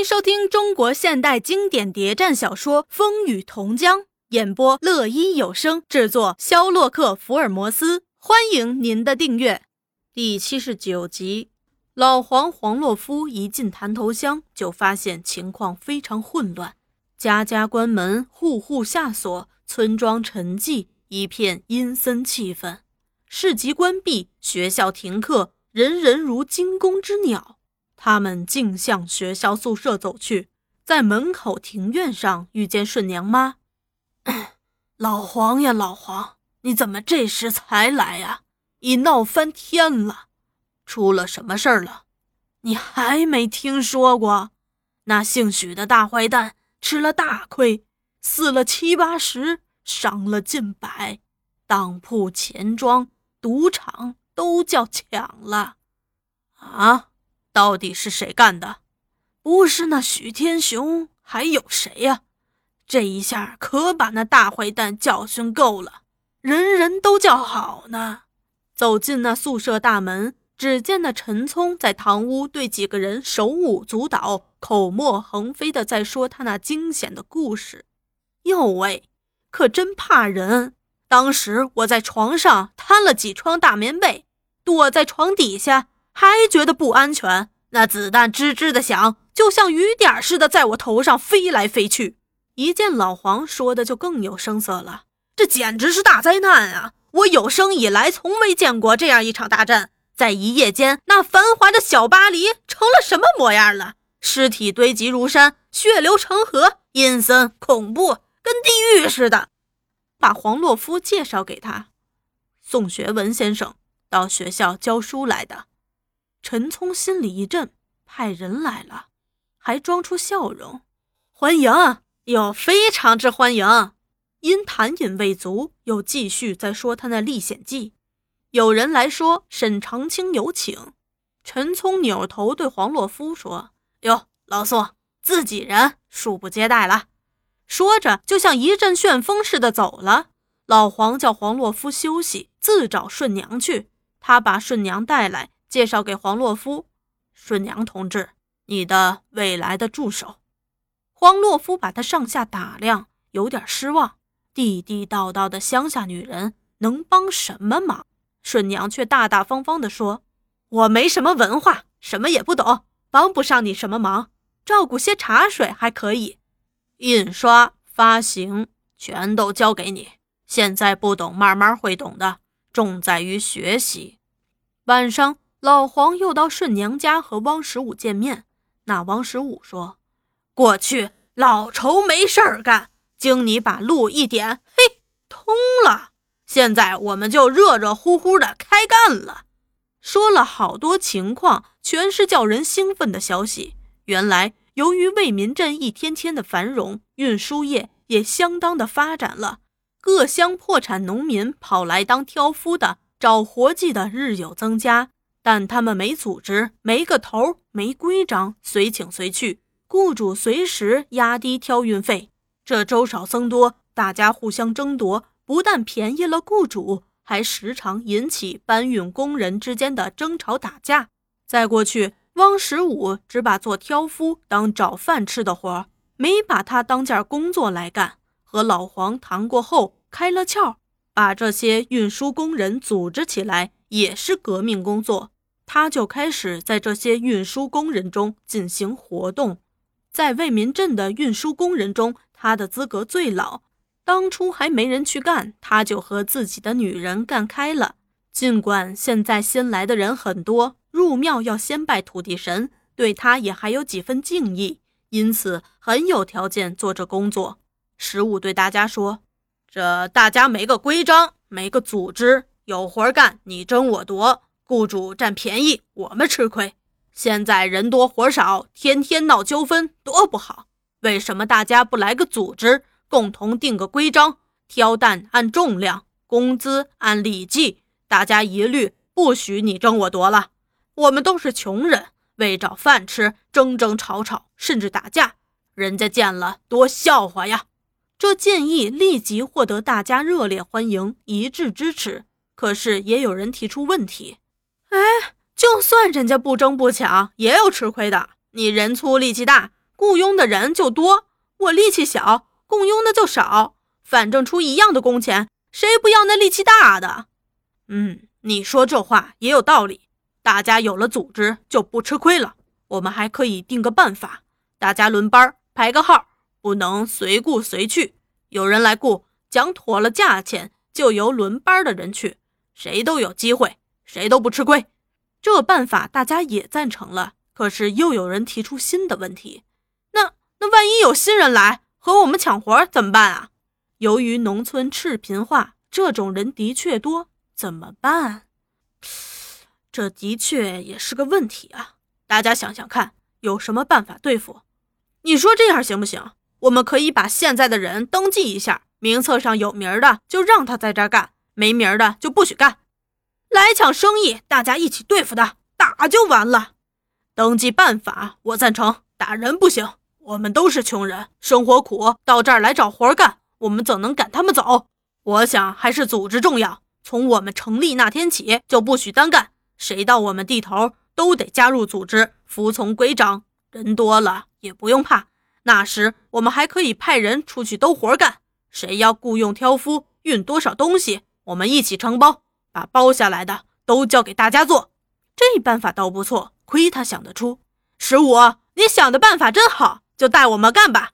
迎收听中国现代经典谍战小说《风雨同江》，演播乐音有声制作，肖洛克福尔摩斯。欢迎您的订阅。第七十九集，老黄黄洛夫一进潭头乡，就发现情况非常混乱，家家关门，户户下锁，村庄沉寂，一片阴森气氛。市集关闭，学校停课，人人如惊弓之鸟。他们径向学校宿舍走去，在门口庭院上遇见顺娘妈。老黄呀，老黄，你怎么这时才来呀？已闹翻天了，出了什么事儿了？你还没听说过？那姓许的大坏蛋吃了大亏，死了七八十，伤了近百，当铺、钱庄、赌场都叫抢了。啊？到底是谁干的？不是那许天雄，还有谁呀？这一下可把那大坏蛋教训够了，人人都叫好呢。走进那宿舍大门，只见那陈聪在堂屋对几个人手舞足蹈、口沫横飞的在说他那惊险的故事。哟喂，可真怕人！当时我在床上摊了几床大棉被，躲在床底下。还觉得不安全，那子弹吱吱的响，就像雨点似的在我头上飞来飞去。一见老黄说的就更有声色了，这简直是大灾难啊！我有生以来从未见过这样一场大战，在一夜间，那繁华的小巴黎成了什么模样了？尸体堆积如山，血流成河，阴森恐怖，跟地狱似的。把黄洛夫介绍给他，宋学文先生到学校教书来的。陈聪心里一震，派人来了，还装出笑容，欢迎，哟，非常之欢迎。因谈饮未足，又继续在说他那历险记。有人来说沈长清有请。陈聪扭头对黄洛夫说：“哟，老宋，自己人，恕不接待了。”说着，就像一阵旋风似的走了。老黄叫黄洛夫休息，自找顺娘去。他把顺娘带来。介绍给黄洛夫，顺娘同志，你的未来的助手。黄洛夫把他上下打量，有点失望。地地道道的乡下女人能帮什么忙？顺娘却大大方方地说：“我没什么文化，什么也不懂，帮不上你什么忙。照顾些茶水还可以，印刷、发行全都交给你。现在不懂，慢慢会懂的，重在于学习。”晚上。老黄又到顺娘家和汪十五见面。那汪十五说：“过去老仇没事儿干，经你把路一点，嘿，通了。现在我们就热热乎乎的开干了。”说了好多情况，全是叫人兴奋的消息。原来，由于为民镇一天天的繁荣，运输业也相当的发展了，各乡破产农民跑来当挑夫的、找活计的日有增加。但他们没组织，没个头，没规章，随请随去，雇主随时压低挑运费，这粥少僧多，大家互相争夺，不但便宜了雇主，还时常引起搬运工人之间的争吵打架。在过去，汪十五只把做挑夫当找饭吃的活，没把他当件工作来干。和老黄谈过后，开了窍，把这些运输工人组织起来。也是革命工作，他就开始在这些运输工人中进行活动。在为民镇的运输工人中，他的资格最老。当初还没人去干，他就和自己的女人干开了。尽管现在新来的人很多，入庙要先拜土地神，对他也还有几分敬意，因此很有条件做这工作。十五对大家说：“这大家没个规章，没个组织。”有活干，你争我夺，雇主占便宜，我们吃亏。现在人多活少，天天闹纠纷，多不好。为什么大家不来个组织，共同定个规章？挑担按重量，工资按礼计，大家一律不许你争我夺了。我们都是穷人，为找饭吃，争争吵吵，甚至打架，人家见了多笑话呀。这建议立即获得大家热烈欢迎，一致支持。可是也有人提出问题，哎，就算人家不争不抢，也有吃亏的。你人粗力气大，雇佣的人就多；我力气小，雇佣的就少。反正出一样的工钱，谁不要那力气大的？嗯，你说这话也有道理。大家有了组织，就不吃亏了。我们还可以定个办法，大家轮班排个号，不能随雇随去。有人来雇，讲妥了价钱，就由轮班的人去，谁都有机会，谁都不吃亏。这办法大家也赞成了。可是又有人提出新的问题，那那万一有新人来和我们抢活怎么办啊？由于农村赤贫化，这种人的确多，怎么办？这的确也是个问题啊！大家想想看，有什么办法对付？你说这样行不行？我们可以把现在的人登记一下，名册上有名的就让他在这干，没名的就不许干。来抢生意，大家一起对付他，打就完了。登记办法我赞成，打人不行。我们都是穷人，生活苦，到这儿来找活干，我们怎能赶他们走？我想还是组织重要。从我们成立那天起，就不许单干，谁到我们地头都得加入组织，服从规章。人多了也不用怕，那时我们还可以派人出去兜活干。谁要雇佣挑夫，运多少东西，我们一起承包，把包下来的都交给大家做。这办法倒不错。亏他想得出，十五，你想的办法真好，就带我们干吧。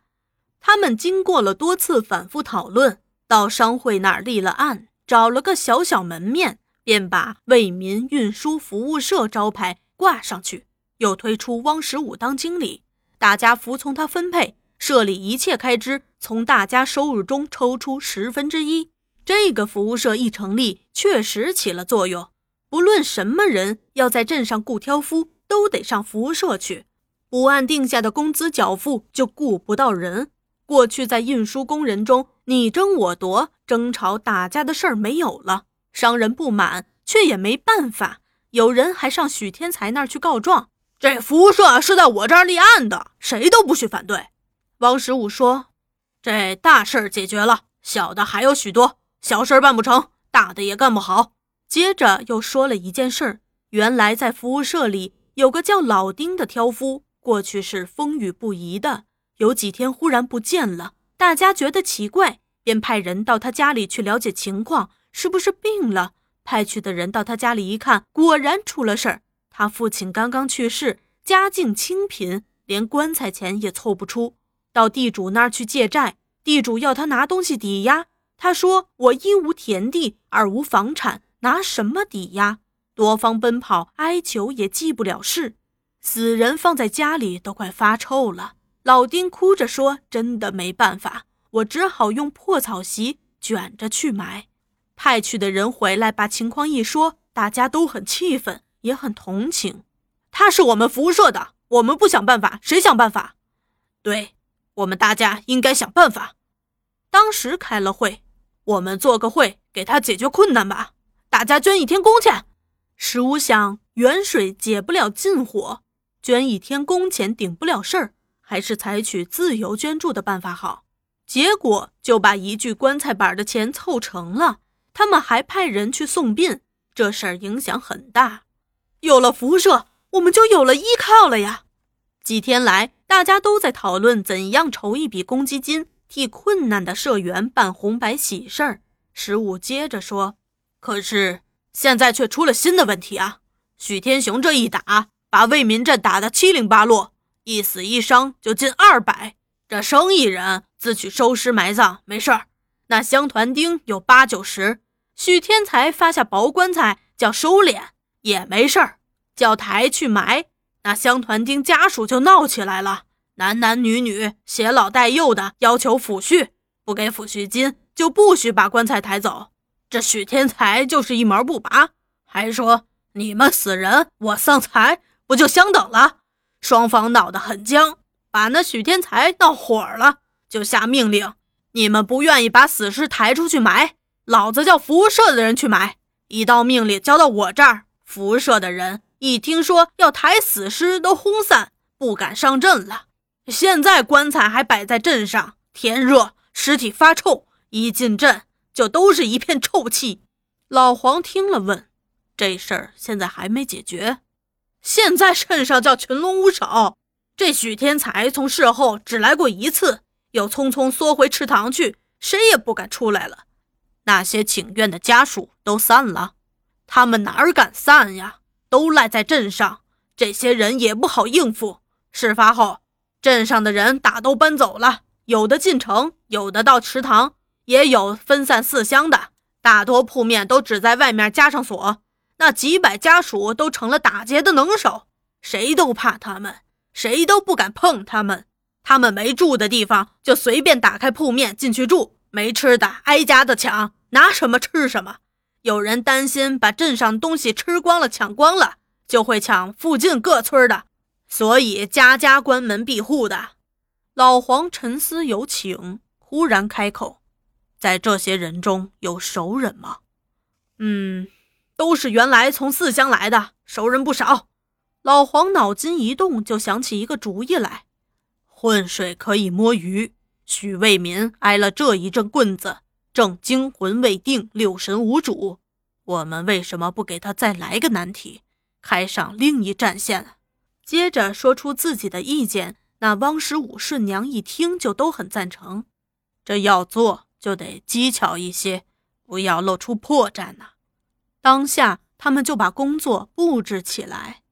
他们经过了多次反复讨论，到商会那儿立了案，找了个小小门面，便把为民运输服务社招牌挂上去，又推出汪十五当经理，大家服从他分配，社里一切开支从大家收入中抽出十分之一。这个服务社一成立，确实起了作用。不论什么人要在镇上雇挑夫。都得上服务社去，不按定下的工资缴付，就雇不到人。过去在运输工人中，你争我夺、争吵打架的事儿没有了，商人不满，却也没办法。有人还上许天才那儿去告状，这服务社是在我这儿立案的，谁都不许反对。王十五说：“这大事儿解决了，小的还有许多，小事办不成，大的也干不好。”接着又说了一件事儿，原来在服务社里。有个叫老丁的挑夫，过去是风雨不移的。有几天忽然不见了，大家觉得奇怪，便派人到他家里去了解情况，是不是病了？派去的人到他家里一看，果然出了事儿。他父亲刚刚去世，家境清贫，连棺材钱也凑不出。到地主那儿去借债，地主要他拿东西抵押。他说：“我一无田地，二无房产，拿什么抵押？”多方奔跑哀求也济不了事，死人放在家里都快发臭了。老丁哭着说：“真的没办法，我只好用破草席卷着去埋。”派去的人回来把情况一说，大家都很气愤，也很同情。他是我们辐射的，我们不想办法，谁想办法？对我们大家应该想办法。当时开了会，我们做个会，给他解决困难吧。大家捐一天工钱。十五想远水解不了近火，捐一天工钱顶不了事儿，还是采取自由捐助的办法好。结果就把一具棺材板的钱凑成了。他们还派人去送殡，这事儿影响很大。有了辐射，我们就有了依靠了呀。几天来，大家都在讨论怎样筹一笔公积金，替困难的社员办红白喜事儿。十五接着说：“可是。”现在却出了新的问题啊！许天雄这一打，把魏民镇打得七零八落，一死一伤就近二百。这生意人自去收尸埋葬没事儿，那乡团丁有八九十。许天才发下薄棺材叫收敛也没事儿，叫抬去埋，那乡团丁家属就闹起来了，男男女女携老带幼的要求抚恤，不给抚恤金就不许把棺材抬走。这许天才就是一毛不拔，还说你们死人，我丧财，不就相等了？双方闹得很僵，把那许天才闹火了，就下命令：你们不愿意把死尸抬出去埋，老子叫服务社的人去埋。一道命令交到我这儿，服务社的人一听说要抬死尸，都轰散，不敢上阵了。现在棺材还摆在镇上，天热，尸体发臭，一进镇。就都是一片臭气。老黄听了问：“这事儿现在还没解决？现在镇上叫群龙无首，这许天才从事后只来过一次，又匆匆缩回池塘去，谁也不敢出来了。那些请愿的家属都散了，他们哪儿敢散呀？都赖在镇上，这些人也不好应付。事发后，镇上的人大都搬走了，有的进城，有的到池塘，也有分散四乡的。大多铺面都只在外面加上锁，那几百家属都成了打劫的能手，谁都怕他们。谁都不敢碰他们，他们没住的地方就随便打开铺面进去住，没吃的挨家的抢，拿什么吃什么。有人担心把镇上东西吃光了、抢光了，就会抢附近各村的，所以家家关门闭户的。老黄沉思有请，忽然开口：“在这些人中有熟人吗？”“嗯，都是原来从四乡来的，熟人不少。”老黄脑筋一动，就想起一个主意来：浑水可以摸鱼。许卫民挨了这一阵棍子，正惊魂未定，六神无主。我们为什么不给他再来个难题，开上另一战线？接着说出自己的意见。那汪十五顺娘一听，就都很赞成。这要做就得机巧一些，不要露出破绽呐。当下他们就把工作布置起来。